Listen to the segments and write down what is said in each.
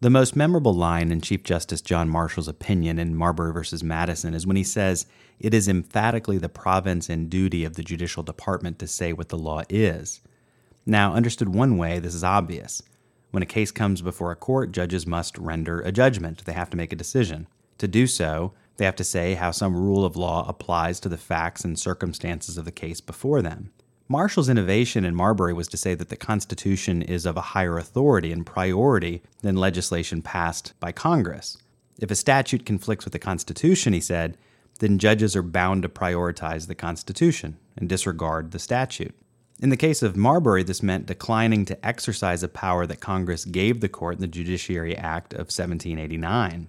The most memorable line in Chief Justice John Marshall's opinion in Marbury v. Madison is when he says, It is emphatically the province and duty of the judicial department to say what the law is. Now, understood one way, this is obvious. When a case comes before a court, judges must render a judgment. They have to make a decision. To do so, they have to say how some rule of law applies to the facts and circumstances of the case before them. Marshall's innovation in Marbury was to say that the Constitution is of a higher authority and priority than legislation passed by Congress. If a statute conflicts with the Constitution, he said, then judges are bound to prioritize the Constitution and disregard the statute. In the case of Marbury, this meant declining to exercise a power that Congress gave the court in the Judiciary Act of 1789.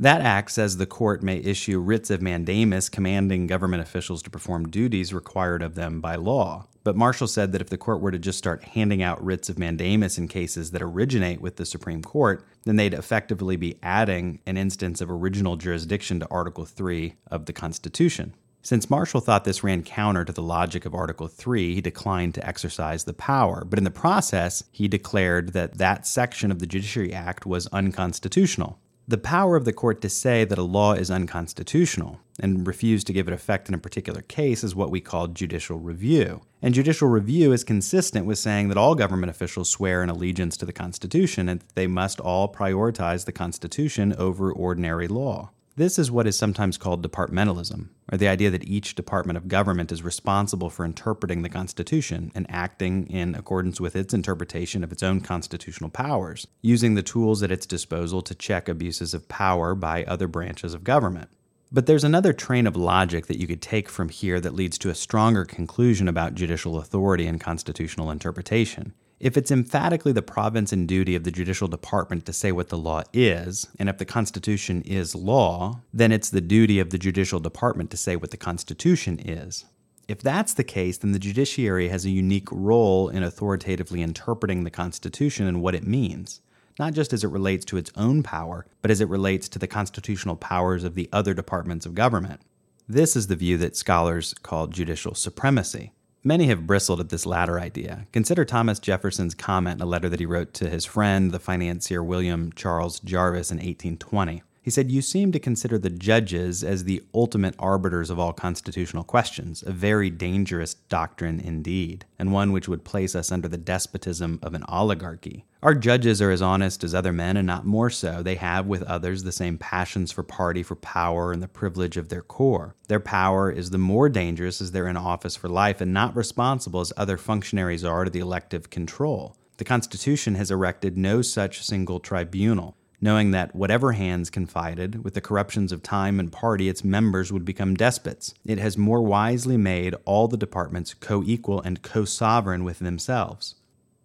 That act says the court may issue writs of mandamus commanding government officials to perform duties required of them by law. But Marshall said that if the court were to just start handing out writs of mandamus in cases that originate with the Supreme Court, then they'd effectively be adding an instance of original jurisdiction to Article 3 of the Constitution. Since Marshall thought this ran counter to the logic of Article 3, he declined to exercise the power. But in the process, he declared that that section of the Judiciary Act was unconstitutional the power of the court to say that a law is unconstitutional and refuse to give it effect in a particular case is what we call judicial review. And judicial review is consistent with saying that all government officials swear an allegiance to the Constitution and that they must all prioritize the Constitution over ordinary law. This is what is sometimes called departmentalism, or the idea that each department of government is responsible for interpreting the Constitution and acting in accordance with its interpretation of its own constitutional powers, using the tools at its disposal to check abuses of power by other branches of government. But there's another train of logic that you could take from here that leads to a stronger conclusion about judicial authority and constitutional interpretation. If it's emphatically the province and duty of the judicial department to say what the law is, and if the Constitution is law, then it's the duty of the judicial department to say what the Constitution is. If that's the case, then the judiciary has a unique role in authoritatively interpreting the Constitution and what it means, not just as it relates to its own power, but as it relates to the constitutional powers of the other departments of government. This is the view that scholars call judicial supremacy. Many have bristled at this latter idea. Consider Thomas Jefferson's comment in a letter that he wrote to his friend, the financier William Charles Jarvis, in 1820. He said, You seem to consider the judges as the ultimate arbiters of all constitutional questions, a very dangerous doctrine indeed, and one which would place us under the despotism of an oligarchy. Our judges are as honest as other men, and not more so. They have with others the same passions for party, for power, and the privilege of their corps. Their power is the more dangerous as they're in office for life and not responsible as other functionaries are to the elective control. The Constitution has erected no such single tribunal knowing that whatever hands confided with the corruptions of time and party, its members would become despots. It has more wisely made all the departments co equal and co sovereign with themselves.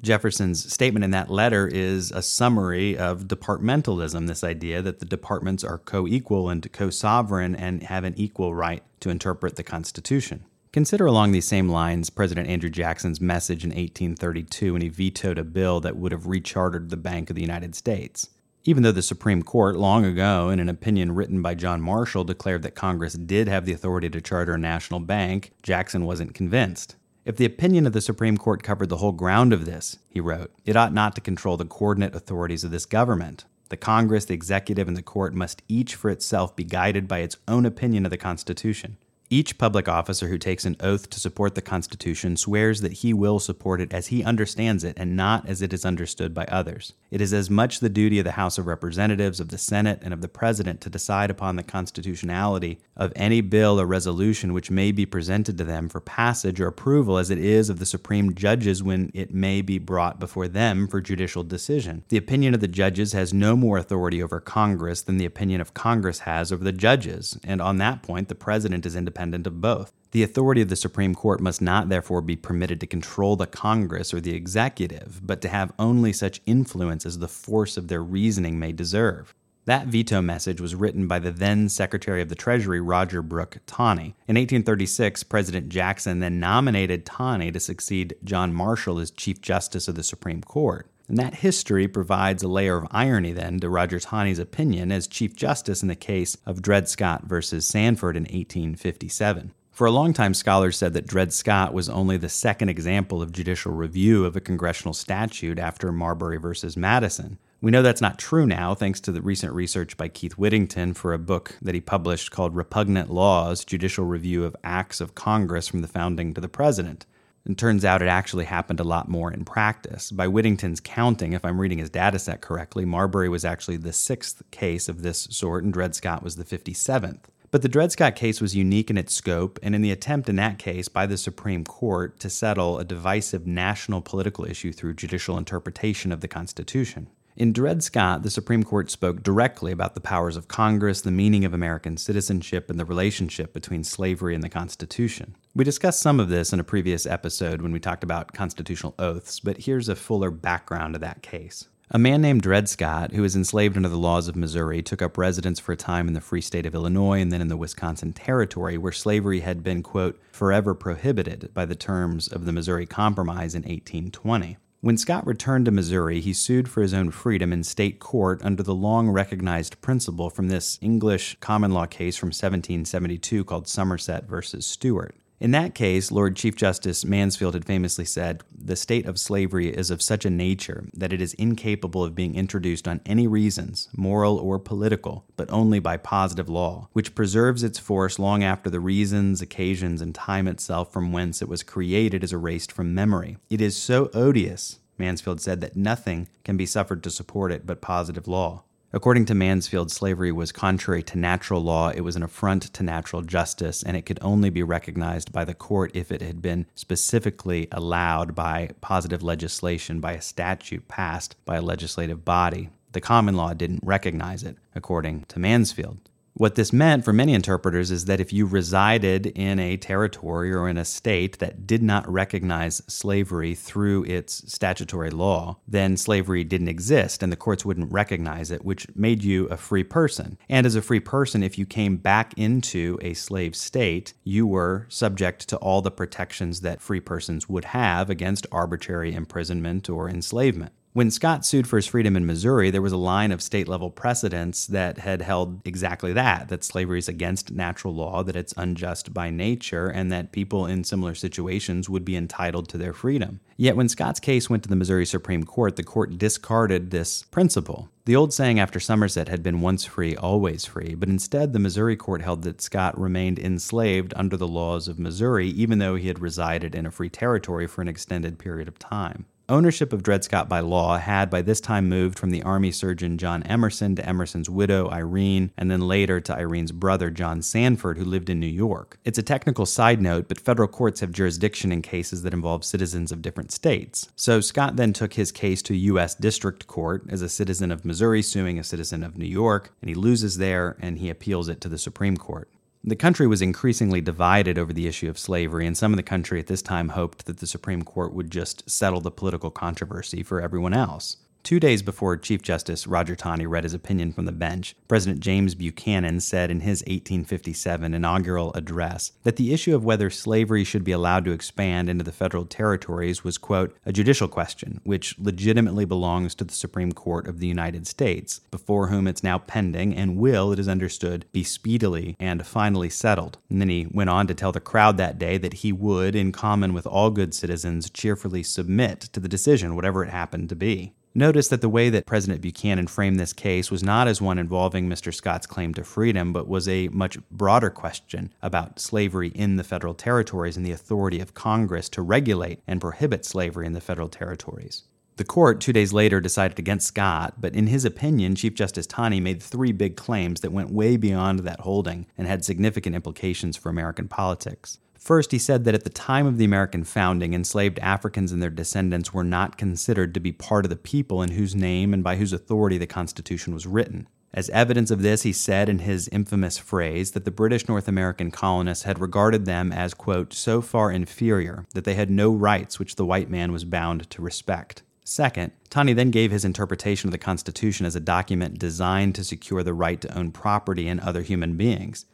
Jefferson's statement in that letter is a summary of departmentalism this idea that the departments are co equal and co sovereign and have an equal right to interpret the Constitution. Consider along these same lines President Andrew Jackson's message in 1832 when he vetoed a bill that would have rechartered the Bank of the United States. Even though the Supreme Court, long ago, in an opinion written by John Marshall, declared that Congress did have the authority to charter a national bank, Jackson wasn't convinced. If the opinion of the Supreme Court covered the whole ground of this, he wrote, it ought not to control the coordinate authorities of this government. The Congress, the executive, and the court must each for itself be guided by its own opinion of the Constitution. Each public officer who takes an oath to support the Constitution swears that he will support it as he understands it and not as it is understood by others. It is as much the duty of the House of Representatives, of the Senate, and of the President to decide upon the constitutionality of any bill or resolution which may be presented to them for passage or approval as it is of the supreme judges when it may be brought before them for judicial decision. The opinion of the judges has no more authority over Congress than the opinion of Congress has over the judges, and on that point the President is independent independent of both. The authority of the Supreme Court must not therefore be permitted to control the Congress or the executive, but to have only such influence as the force of their reasoning may deserve. That veto message was written by the then Secretary of the Treasury, Roger Brooke Taney. In 1836, President Jackson then nominated Taney to succeed John Marshall as Chief Justice of the Supreme Court. And that history provides a layer of irony then to Roger Taney's opinion as Chief Justice in the case of Dred Scott versus Sanford in 1857. For a long time, scholars said that Dred Scott was only the second example of judicial review of a congressional statute after Marbury versus Madison. We know that's not true now, thanks to the recent research by Keith Whittington for a book that he published called Repugnant Laws Judicial Review of Acts of Congress from the Founding to the Present. And turns out it actually happened a lot more in practice. By Whittington's counting, if I'm reading his data set correctly, Marbury was actually the sixth case of this sort, and Dred Scott was the 57th. But the Dred Scott case was unique in its scope, and in the attempt in that case by the Supreme Court to settle a divisive national political issue through judicial interpretation of the Constitution. In Dred Scott, the Supreme Court spoke directly about the powers of Congress, the meaning of American citizenship, and the relationship between slavery and the Constitution. We discussed some of this in a previous episode when we talked about constitutional oaths, but here's a fuller background to that case. A man named Dred Scott, who was enslaved under the laws of Missouri, took up residence for a time in the free state of Illinois and then in the Wisconsin Territory, where slavery had been, quote, forever prohibited by the terms of the Missouri Compromise in 1820. When Scott returned to Missouri, he sued for his own freedom in state court under the long recognized principle from this English common law case from 1772 called Somerset versus Stewart. In that case, Lord Chief Justice Mansfield had famously said, The state of slavery is of such a nature that it is incapable of being introduced on any reasons, moral or political, but only by positive law, which preserves its force long after the reasons, occasions, and time itself from whence it was created is erased from memory. It is so odious, Mansfield said, that nothing can be suffered to support it but positive law. According to Mansfield, slavery was contrary to natural law, it was an affront to natural justice, and it could only be recognized by the court if it had been specifically allowed by positive legislation, by a statute passed by a legislative body. The common law didn't recognize it, according to Mansfield. What this meant for many interpreters is that if you resided in a territory or in a state that did not recognize slavery through its statutory law, then slavery didn't exist and the courts wouldn't recognize it, which made you a free person. And as a free person, if you came back into a slave state, you were subject to all the protections that free persons would have against arbitrary imprisonment or enslavement. When Scott sued for his freedom in Missouri, there was a line of state level precedents that had held exactly that that slavery is against natural law, that it's unjust by nature, and that people in similar situations would be entitled to their freedom. Yet when Scott's case went to the Missouri Supreme Court, the court discarded this principle. The old saying after Somerset had been once free, always free, but instead the Missouri court held that Scott remained enslaved under the laws of Missouri, even though he had resided in a free territory for an extended period of time. Ownership of Dred Scott by law had by this time moved from the Army surgeon John Emerson to Emerson's widow, Irene, and then later to Irene's brother, John Sanford, who lived in New York. It's a technical side note, but federal courts have jurisdiction in cases that involve citizens of different states. So Scott then took his case to U.S. District Court as a citizen of Missouri suing a citizen of New York, and he loses there and he appeals it to the Supreme Court. The country was increasingly divided over the issue of slavery, and some of the country at this time hoped that the Supreme Court would just settle the political controversy for everyone else. Two days before Chief Justice Roger Taney read his opinion from the bench, President James Buchanan said in his 1857 inaugural address that the issue of whether slavery should be allowed to expand into the federal territories was, quote, a judicial question, which legitimately belongs to the Supreme Court of the United States, before whom it's now pending and will, it is understood, be speedily and finally settled. And then he went on to tell the crowd that day that he would, in common with all good citizens, cheerfully submit to the decision, whatever it happened to be. Notice that the way that President Buchanan framed this case was not as one involving Mr. Scott's claim to freedom, but was a much broader question about slavery in the federal territories and the authority of Congress to regulate and prohibit slavery in the federal territories. The court, two days later, decided against Scott, but in his opinion, Chief Justice Taney made three big claims that went way beyond that holding and had significant implications for American politics. First, he said that at the time of the American founding, enslaved Africans and their descendants were not considered to be part of the people in whose name and by whose authority the Constitution was written. As evidence of this, he said in his infamous phrase that the British North American colonists had regarded them as, quote, so far inferior that they had no rights which the white man was bound to respect. Second, Taney then gave his interpretation of the Constitution as a document designed to secure the right to own property and other human beings.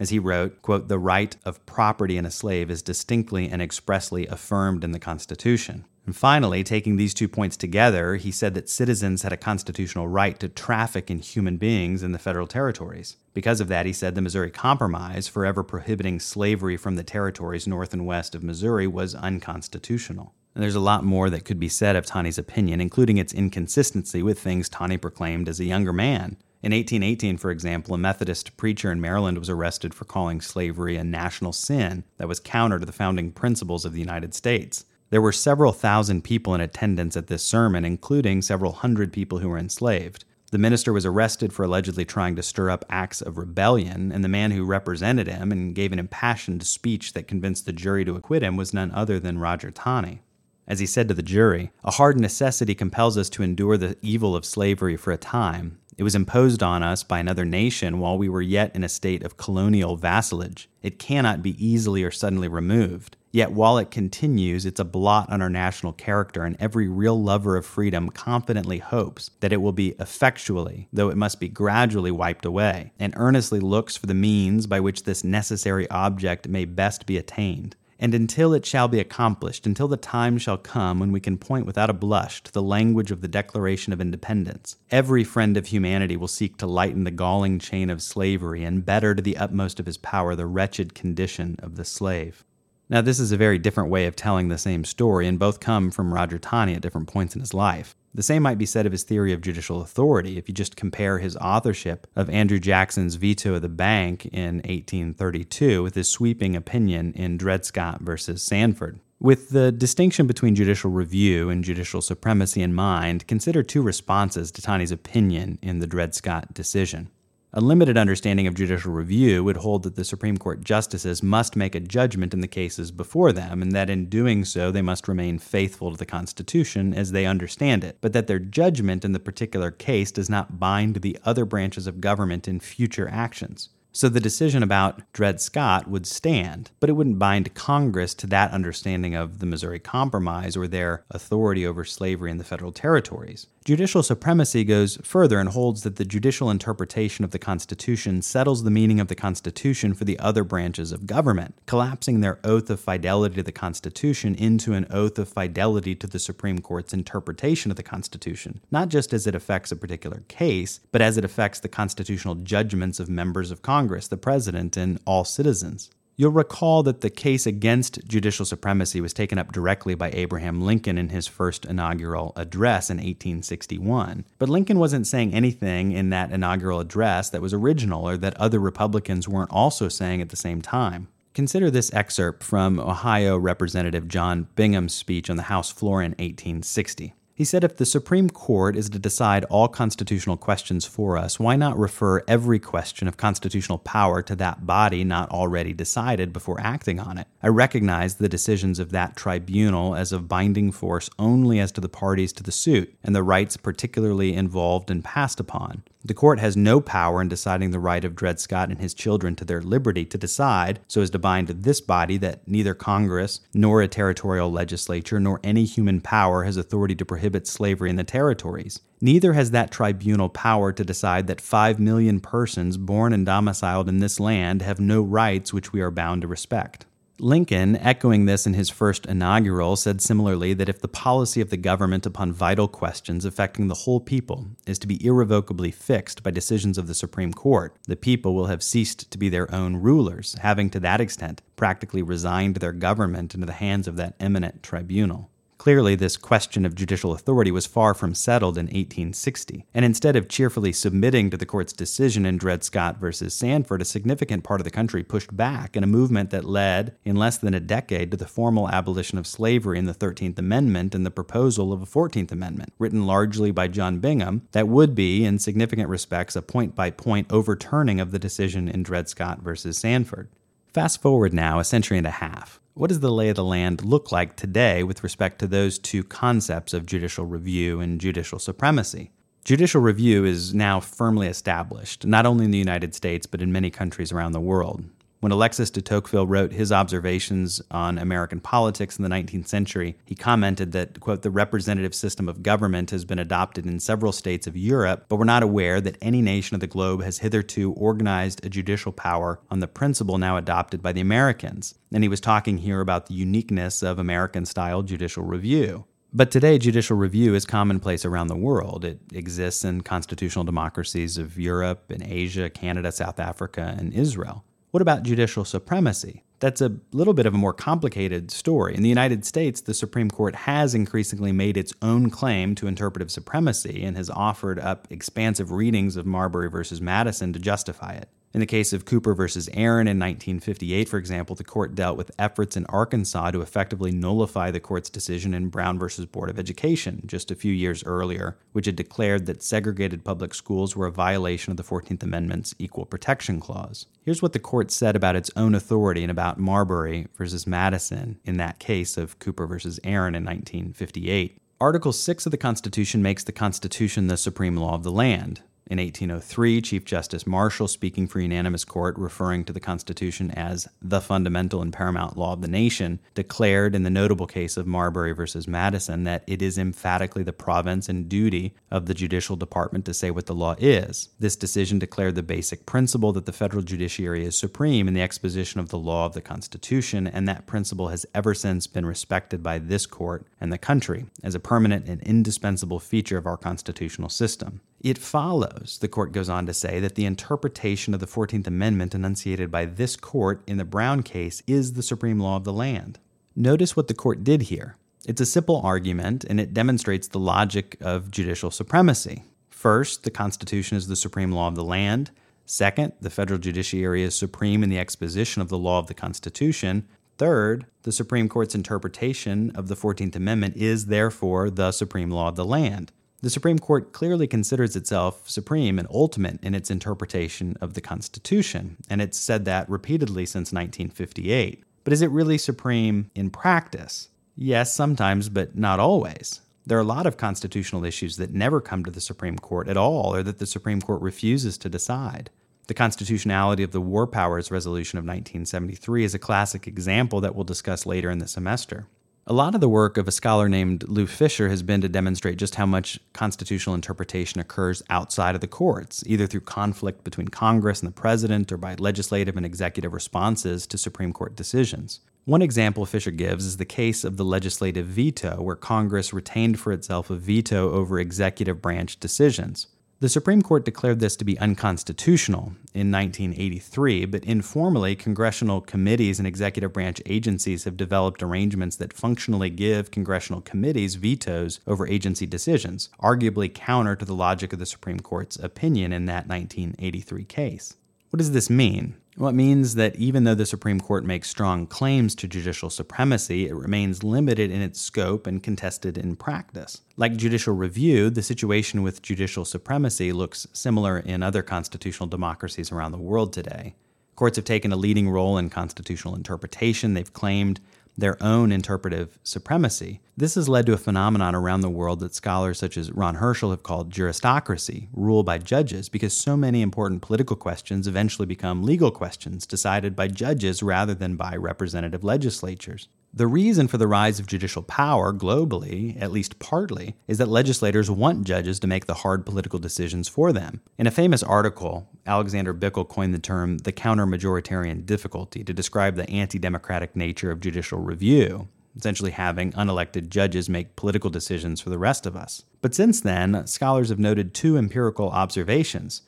As he wrote, quote, the right of property in a slave is distinctly and expressly affirmed in the Constitution. And finally, taking these two points together, he said that citizens had a constitutional right to traffic in human beings in the federal territories. Because of that, he said the Missouri Compromise, forever prohibiting slavery from the territories north and west of Missouri, was unconstitutional. And there's a lot more that could be said of Taney's opinion, including its inconsistency with things Taney proclaimed as a younger man. In 1818, for example, a Methodist preacher in Maryland was arrested for calling slavery a national sin that was counter to the founding principles of the United States. There were several thousand people in attendance at this sermon, including several hundred people who were enslaved. The minister was arrested for allegedly trying to stir up acts of rebellion, and the man who represented him and gave an impassioned speech that convinced the jury to acquit him was none other than Roger Taney. As he said to the jury, a hard necessity compels us to endure the evil of slavery for a time. It was imposed on us by another nation while we were yet in a state of colonial vassalage. It cannot be easily or suddenly removed. Yet while it continues, it's a blot on our national character, and every real lover of freedom confidently hopes that it will be effectually, though it must be gradually wiped away, and earnestly looks for the means by which this necessary object may best be attained and until it shall be accomplished, until the time shall come when we can point without a blush to the language of the Declaration of Independence, every friend of humanity will seek to lighten the galling chain of slavery and better to the utmost of his power the wretched condition of the slave. Now, this is a very different way of telling the same story, and both come from Roger Taney at different points in his life. The same might be said of his theory of judicial authority if you just compare his authorship of Andrew Jackson's veto of the bank in 1832 with his sweeping opinion in Dred Scott versus Sanford. With the distinction between judicial review and judicial supremacy in mind, consider two responses to Taney's opinion in the Dred Scott decision. A limited understanding of judicial review would hold that the Supreme Court justices must make a judgment in the cases before them, and that in doing so they must remain faithful to the Constitution as they understand it, but that their judgment in the particular case does not bind the other branches of government in future actions. So the decision about Dred Scott would stand, but it wouldn't bind Congress to that understanding of the Missouri Compromise or their authority over slavery in the federal territories. Judicial supremacy goes further and holds that the judicial interpretation of the Constitution settles the meaning of the Constitution for the other branches of government, collapsing their oath of fidelity to the Constitution into an oath of fidelity to the Supreme Court's interpretation of the Constitution, not just as it affects a particular case, but as it affects the constitutional judgments of members of Congress, the President, and all citizens. You'll recall that the case against judicial supremacy was taken up directly by Abraham Lincoln in his first inaugural address in 1861. But Lincoln wasn't saying anything in that inaugural address that was original or that other Republicans weren't also saying at the same time. Consider this excerpt from Ohio Representative John Bingham's speech on the House floor in 1860. He said if the Supreme Court is to decide all constitutional questions for us, why not refer every question of constitutional power to that body not already decided before acting on it? I recognize the decisions of that tribunal as of binding force only as to the parties to the suit and the rights particularly involved and passed upon. The court has no power in deciding the right of Dred Scott and his children to their liberty to decide, so as to bind this body, that neither Congress, nor a territorial legislature, nor any human power has authority to prohibit slavery in the territories. Neither has that tribunal power to decide that five million persons born and domiciled in this land have no rights which we are bound to respect. Lincoln, echoing this in his first inaugural, said similarly that if the policy of the government upon vital questions affecting the whole people is to be irrevocably fixed by decisions of the Supreme Court, the people will have ceased to be their own rulers, having to that extent practically resigned their government into the hands of that eminent tribunal. Clearly, this question of judicial authority was far from settled in 1860, and instead of cheerfully submitting to the court's decision in Dred Scott versus Sanford, a significant part of the country pushed back in a movement that led, in less than a decade, to the formal abolition of slavery in the 13th Amendment and the proposal of a 14th Amendment, written largely by John Bingham, that would be, in significant respects, a point by point overturning of the decision in Dred Scott versus Sandford. Fast forward now a century and a half. What does the lay of the land look like today with respect to those two concepts of judicial review and judicial supremacy? Judicial review is now firmly established, not only in the United States, but in many countries around the world. When Alexis de Tocqueville wrote his observations on American politics in the 19th century, he commented that, quote, the representative system of government has been adopted in several states of Europe, but we're not aware that any nation of the globe has hitherto organized a judicial power on the principle now adopted by the Americans. And he was talking here about the uniqueness of American style judicial review. But today, judicial review is commonplace around the world. It exists in constitutional democracies of Europe and Asia, Canada, South Africa, and Israel. What about judicial supremacy? That's a little bit of a more complicated story. In the United States, the Supreme Court has increasingly made its own claim to interpretive supremacy and has offered up expansive readings of Marbury versus Madison to justify it. In the case of Cooper versus Aaron in 1958, for example, the court dealt with efforts in Arkansas to effectively nullify the court's decision in Brown versus Board of Education just a few years earlier, which had declared that segregated public schools were a violation of the 14th Amendment's Equal Protection Clause. Here's what the court said about its own authority and about Marbury versus Madison in that case of Cooper versus Aaron in 1958. Article 6 of the Constitution makes the Constitution the supreme law of the land. In 1803, Chief Justice Marshall, speaking for unanimous court, referring to the Constitution as the fundamental and paramount law of the nation, declared in the notable case of Marbury versus Madison that it is emphatically the province and duty of the judicial department to say what the law is. This decision declared the basic principle that the federal judiciary is supreme in the exposition of the law of the Constitution, and that principle has ever since been respected by this court and the country as a permanent and indispensable feature of our constitutional system. It follows, the court goes on to say, that the interpretation of the 14th Amendment enunciated by this court in the Brown case is the supreme law of the land. Notice what the court did here. It's a simple argument, and it demonstrates the logic of judicial supremacy. First, the Constitution is the supreme law of the land. Second, the federal judiciary is supreme in the exposition of the law of the Constitution. Third, the Supreme Court's interpretation of the 14th Amendment is therefore the supreme law of the land. The Supreme Court clearly considers itself supreme and ultimate in its interpretation of the Constitution, and it's said that repeatedly since 1958. But is it really supreme in practice? Yes, sometimes, but not always. There are a lot of constitutional issues that never come to the Supreme Court at all, or that the Supreme Court refuses to decide. The constitutionality of the War Powers Resolution of 1973 is a classic example that we'll discuss later in the semester. A lot of the work of a scholar named Lou Fisher has been to demonstrate just how much constitutional interpretation occurs outside of the courts, either through conflict between Congress and the president or by legislative and executive responses to Supreme Court decisions. One example Fisher gives is the case of the legislative veto, where Congress retained for itself a veto over executive branch decisions. The Supreme Court declared this to be unconstitutional in 1983, but informally, congressional committees and executive branch agencies have developed arrangements that functionally give congressional committees vetoes over agency decisions, arguably counter to the logic of the Supreme Court's opinion in that 1983 case. What does this mean? Well, it means that even though the Supreme Court makes strong claims to judicial supremacy, it remains limited in its scope and contested in practice. Like judicial review, the situation with judicial supremacy looks similar in other constitutional democracies around the world today. Courts have taken a leading role in constitutional interpretation. They've claimed their own interpretive supremacy. This has led to a phenomenon around the world that scholars such as Ran Hirschl have called juristocracy, rule by judges, because so many important political questions eventually become legal questions decided by judges rather than by representative legislatures. The reason for the rise of judicial power globally, at least partly, is that legislators want judges to make the hard political decisions for them. In a famous article, Alexander Bickel coined the term the counter majoritarian difficulty to describe the anti democratic nature of judicial review, essentially having unelected judges make political decisions for the rest of us. But since then, scholars have noted two empirical observations.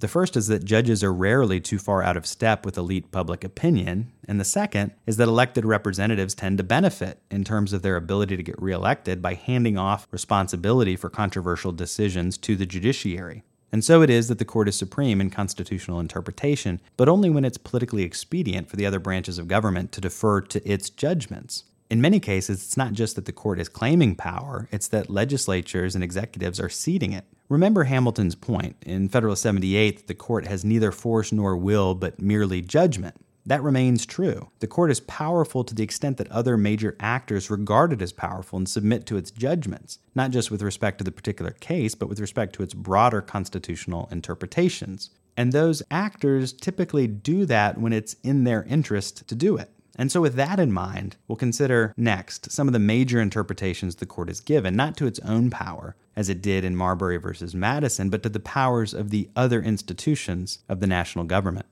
The first is that judges are rarely too far out of step with elite public opinion, and the second is that elected representatives tend to benefit in terms of their ability to get reelected by handing off responsibility for controversial decisions to the judiciary. And so it is that the court is supreme in constitutional interpretation, but only when it's politically expedient for the other branches of government to defer to its judgments. In many cases, it's not just that the court is claiming power, it's that legislatures and executives are ceding it. Remember Hamilton's point in Federalist 78 that the court has neither force nor will, but merely judgment. That remains true. The court is powerful to the extent that other major actors regard it as powerful and submit to its judgments, not just with respect to the particular case, but with respect to its broader constitutional interpretations. And those actors typically do that when it's in their interest to do it. And so, with that in mind, we'll consider next some of the major interpretations the court has given, not to its own power, as it did in Marbury versus Madison, but to the powers of the other institutions of the national government.